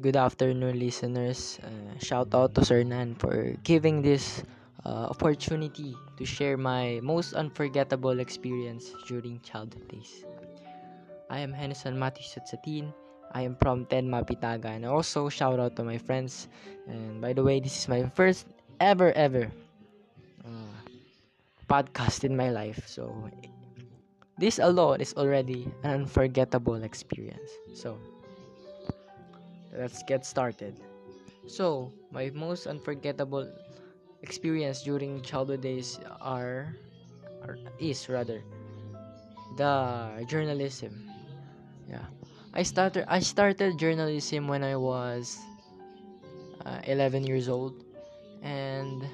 good afternoon, listeners. Uh, shout out to Sir Nan for giving this uh, opportunity to share my most unforgettable experience during childhood days. I am Henderson Matthews Satsatin. I am from 10 Mapitaga and also shout out to my friends. And by the way, this is my first ever ever uh, podcast in my life. So this alone is already an unforgettable experience. So let's get started. So, my most unforgettable experience during childhood days are, are is rather the journalism. Yeah. I started I started journalism when I was uh, 11 years old and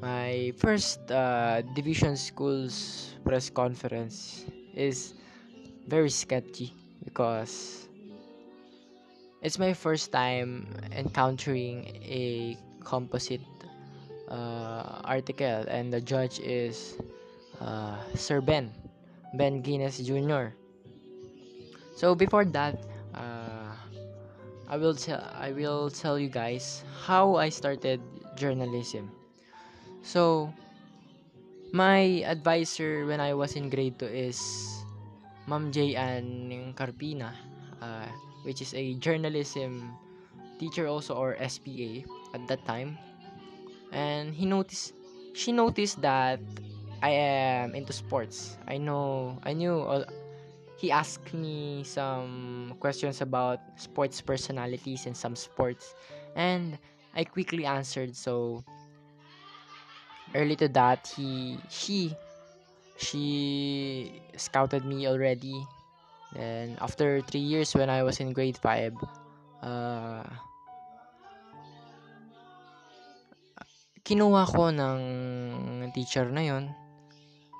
my first uh, division school's press conference is very sketchy because it's my first time encountering a composite uh, article and the judge is uh, Sir Ben Ben Guinness Jr. So before that uh, I will tell I will tell you guys how I started journalism. So my advisor when I was in grade 2 is Ma'am J.Ann Carpina, uh, which is a journalism teacher also or SPA at that time. And he noticed, she noticed that I am into sports. I know, I knew, all, he asked me some questions about sports personalities and some sports. And I quickly answered. So, early to that, he, she she scouted me already. Then after three years when I was in grade 5, uh, kinuha ko ng teacher na yon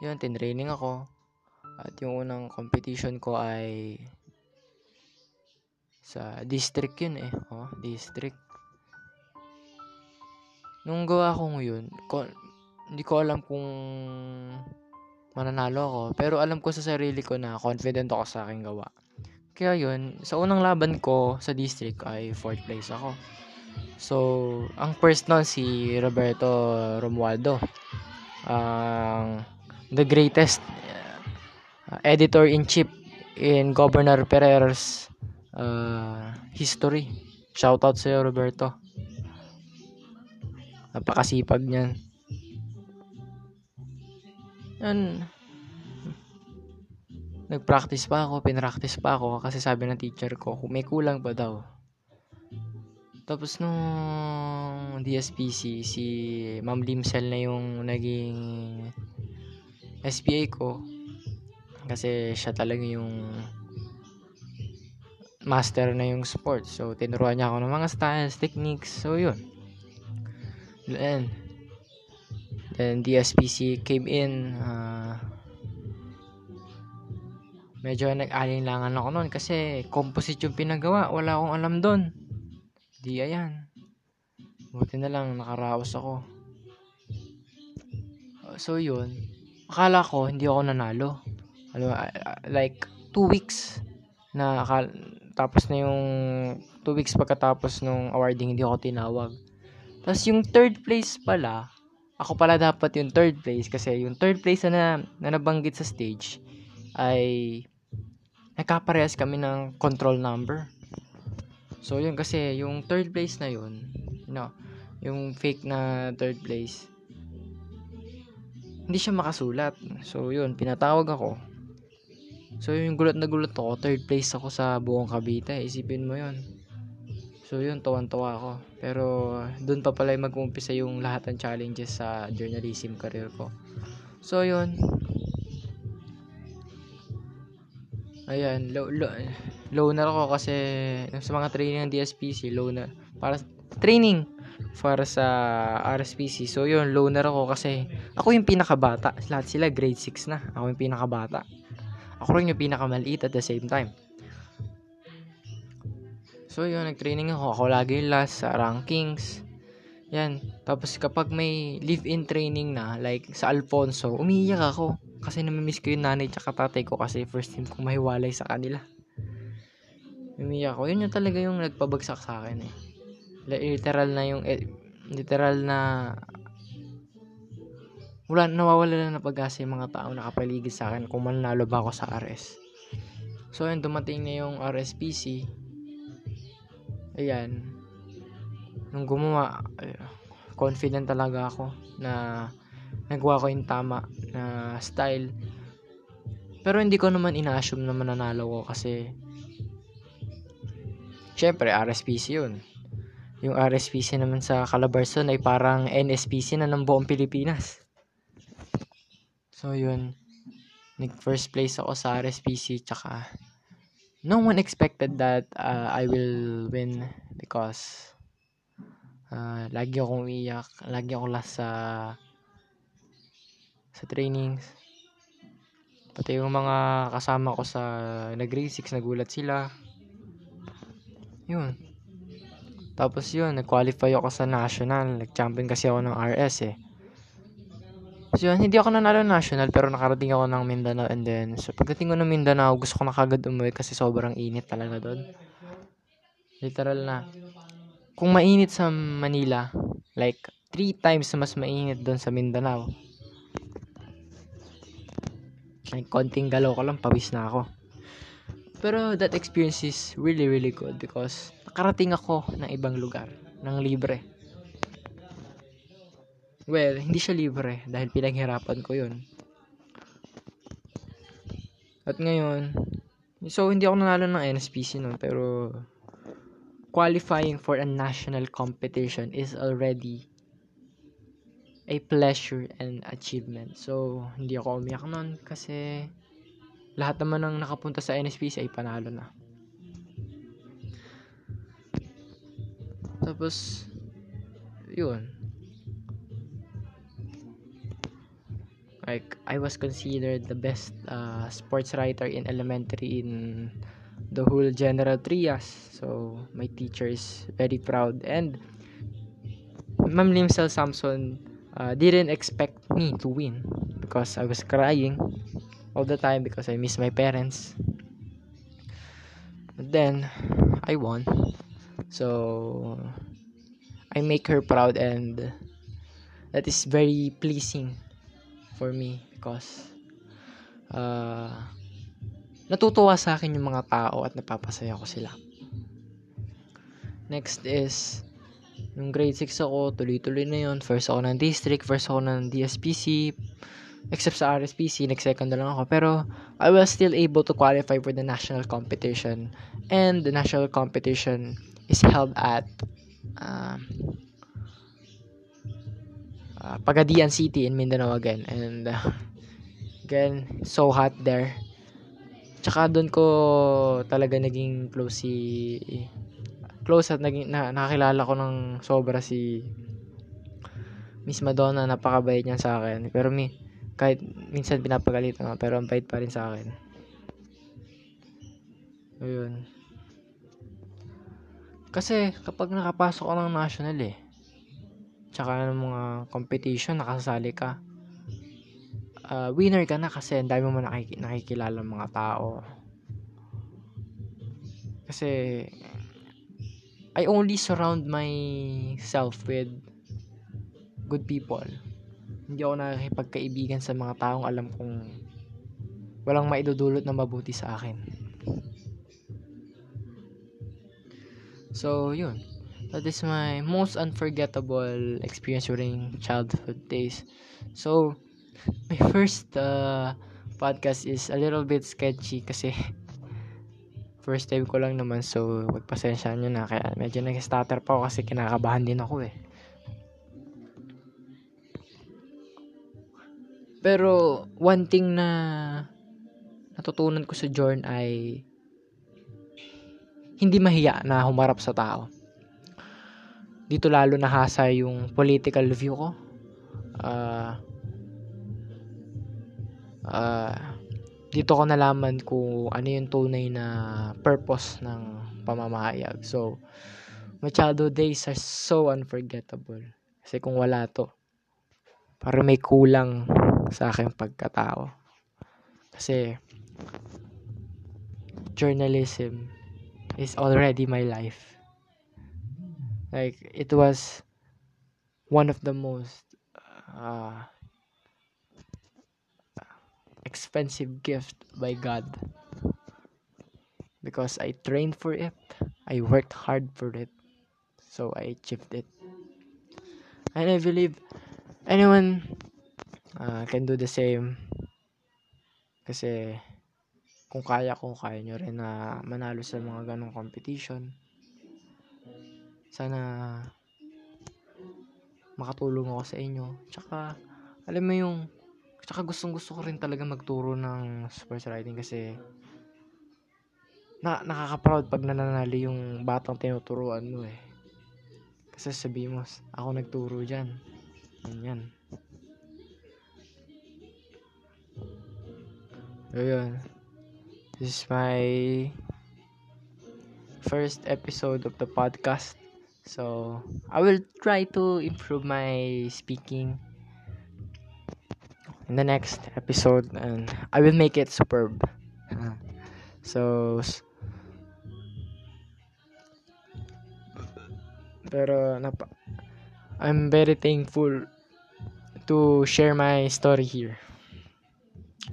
yun, tinraining ako. At yung unang competition ko ay sa district yun eh. Oh, district. Nung gawa ko yun, ko, hindi ko alam kung mananalo ako. Pero alam ko sa sarili ko na confident ako sa aking gawa. Kaya yun, sa unang laban ko sa district ay fourth place ako. So, ang first nun si Roberto Romualdo. Ang uh, the greatest uh, editor-in-chief in Governor Pereira's uh, history. Shoutout sa'yo, Roberto. Napakasipag niyan. Yan. Nag-practice pa ako, pinractice pa ako kasi sabi ng teacher ko, may kulang pa daw. Tapos nung DSPC, si Ma'am Limsel na yung naging SPA ko. Kasi siya talaga yung master na yung sport. So, tinuruan niya ako ng mga styles, techniques. So, yun. And, Then DSPC came in. Uh, medyo nag-alinlangan ako noon kasi composite yung pinagawa. Wala akong alam doon. Di ayan. Buti na lang nakaraos ako. So yun. Akala ko hindi ako nanalo. Ano, like 2 weeks na akala, tapos na yung 2 weeks pagkatapos nung awarding hindi ako tinawag. Tapos yung third place pala, ako pala dapat yung third place kasi yung third place na, na nabanggit sa stage ay nagkaparehas kami ng control number. So, yun kasi yung third place na yun, you know, yung fake na third place, hindi siya makasulat. So, yun, pinatawag ako. So, yung gulat na gulat ako, third place ako sa buong Cavite. Isipin mo yun. So yun, tuwan-tuwa ako. Pero doon pa pala mag-umpisa yung lahat ng challenges sa journalism career ko. So yun. Ayan, low, low, loner ako kasi sa mga training ng DSPC, loner. Para training para sa RSPC. So yun, loner ako kasi ako yung pinakabata. Lahat sila grade 6 na. Ako yung pinakabata. Ako rin yung pinakamaliit at the same time. So, yun, nag-training ako. Ako lagi last sa rankings. Yan. Tapos, kapag may live-in training na, like sa Alfonso, umiiyak ako. Kasi namimiss ko yung nanay tsaka tatay ko kasi first time kong mahiwalay sa kanila. umiyak ako. Yun yung talaga yung nagpabagsak sa akin eh. Literal na yung, eh, literal na wala, nawawala na ng pag-asa yung mga tao nakapaligid sa akin kung mananalo ba ako sa RS. So, yun, dumating na yung RSPC. Ayan. Nung gumawa, confident talaga ako na nagawa ko yung tama na style. Pero hindi ko naman ina-assume na mananalo ko kasi syempre RSPC yun. Yung RSPC naman sa Calabarzon ay parang NSPC na ng buong Pilipinas. So yun, nag first place ako sa RSPC tsaka no one expected that uh, I will win because uh, lagi akong iyak, lagi akong last sa sa trainings. Pati yung mga kasama ko sa nag-grade 6, nagulat sila. Yun. Tapos yun, nag-qualify ako sa national. Nag-champion kasi ako ng RS eh. So yun, hindi ako nanalo national pero nakarating ako ng Mindanao and then so pagdating ko ng Mindanao, gusto ko na kagad umuwi kasi sobrang init talaga doon. Literal na. Kung mainit sa Manila, like three times mas mainit doon sa Mindanao. Like, konting galaw ko lang, pawis na ako. Pero that experience is really, really good because nakarating ako ng ibang lugar, ng libre. Well, hindi siya libre dahil pinaghirapan ko yun. At ngayon, so hindi ako nanalo ng NSPC nun, pero qualifying for a national competition is already a pleasure and achievement. So, hindi ako umiyak nun kasi lahat naman ng nakapunta sa NSPC ay panalo na. Tapos, yun. Like, I was considered the best uh, sports writer in elementary in the whole General Trias. So, my teacher is very proud. And, Ma'am Limsel Samson uh, didn't expect me to win because I was crying all the time because I miss my parents. But then I won. So I make her proud and that is very pleasing for me because uh, natutuwa sa akin yung mga tao at napapasaya ko sila. Next is Nung grade 6 ako, tuloy-tuloy na yon First ako ng district, first ako ng DSPC, except sa RSPC, next second na lang ako. Pero, I was still able to qualify for the national competition. And the national competition is held at uh, uh, Pagadian City in Mindanao again. And, uh, again, so hot there. Tsaka doon ko talaga naging close si close at naging, na, nakakilala ko ng sobra si Miss Madonna, napakabait niya sa akin. Pero mi, kahit minsan pinapagalitan nga, pero ang bait pa rin sa akin. Ayun. Kasi kapag nakapasok ka ng national eh, tsaka ng mga competition, nakasali ka, uh, winner ka na kasi ang dami mo nakik- nakikilala mga tao. Kasi I only surround myself with good people. Hindi ako nakikipagkaibigan sa mga taong alam kong walang maidudulot na mabuti sa akin. So, yun. That is my most unforgettable experience during childhood days. So, my first uh, podcast is a little bit sketchy kasi First time ko lang naman so magpasensya nyo na kaya medyo nag-stutter pa ako kasi kinakabahan din ako eh. Pero one thing na natutunan ko sa Jorn ay hindi mahiya na humarap sa tao. Dito lalo nahasa yung political view ko. Uh, uh, dito ko nalaman kung ano yung tunay na purpose ng pamamahayag. So, my childhood days are so unforgettable. Kasi kung wala to, para may kulang sa aking pagkatao. Kasi, journalism is already my life. Like it was one of the most uh, expensive gift by God because I trained for it. I worked hard for it. So I achieved it. And I believe anyone uh, can do the same. Kasi kung kaya ko, kaya nyo rin na manalo sa mga ganong competition. Sana makatulong ako sa inyo. Tsaka, alam mo yung, tsaka gustong gusto ko rin talaga magturo ng sports riding kasi na nakaka-proud pag nananalo yung batang tinuturuan mo eh. Kasi sabi mo, ako nagturo dyan. Ganyan. Ayun. This is my first episode of the podcast. So, I will try to improve my speaking in the next episode and I will make it superb. so, pero napa I'm very thankful to share my story here.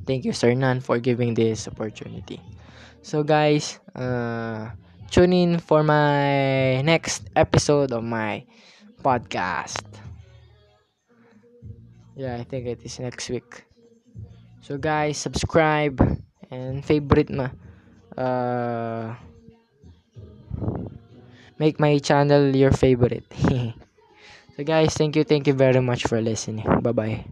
Thank you, Sir Nan, for giving this opportunity. So, guys, uh, tune in for my next episode of my podcast. Yeah, I think it is next week. So, guys, subscribe and favorite ma. Uh, make my channel your favorite. so, guys, thank you, thank you very much for listening. Bye bye.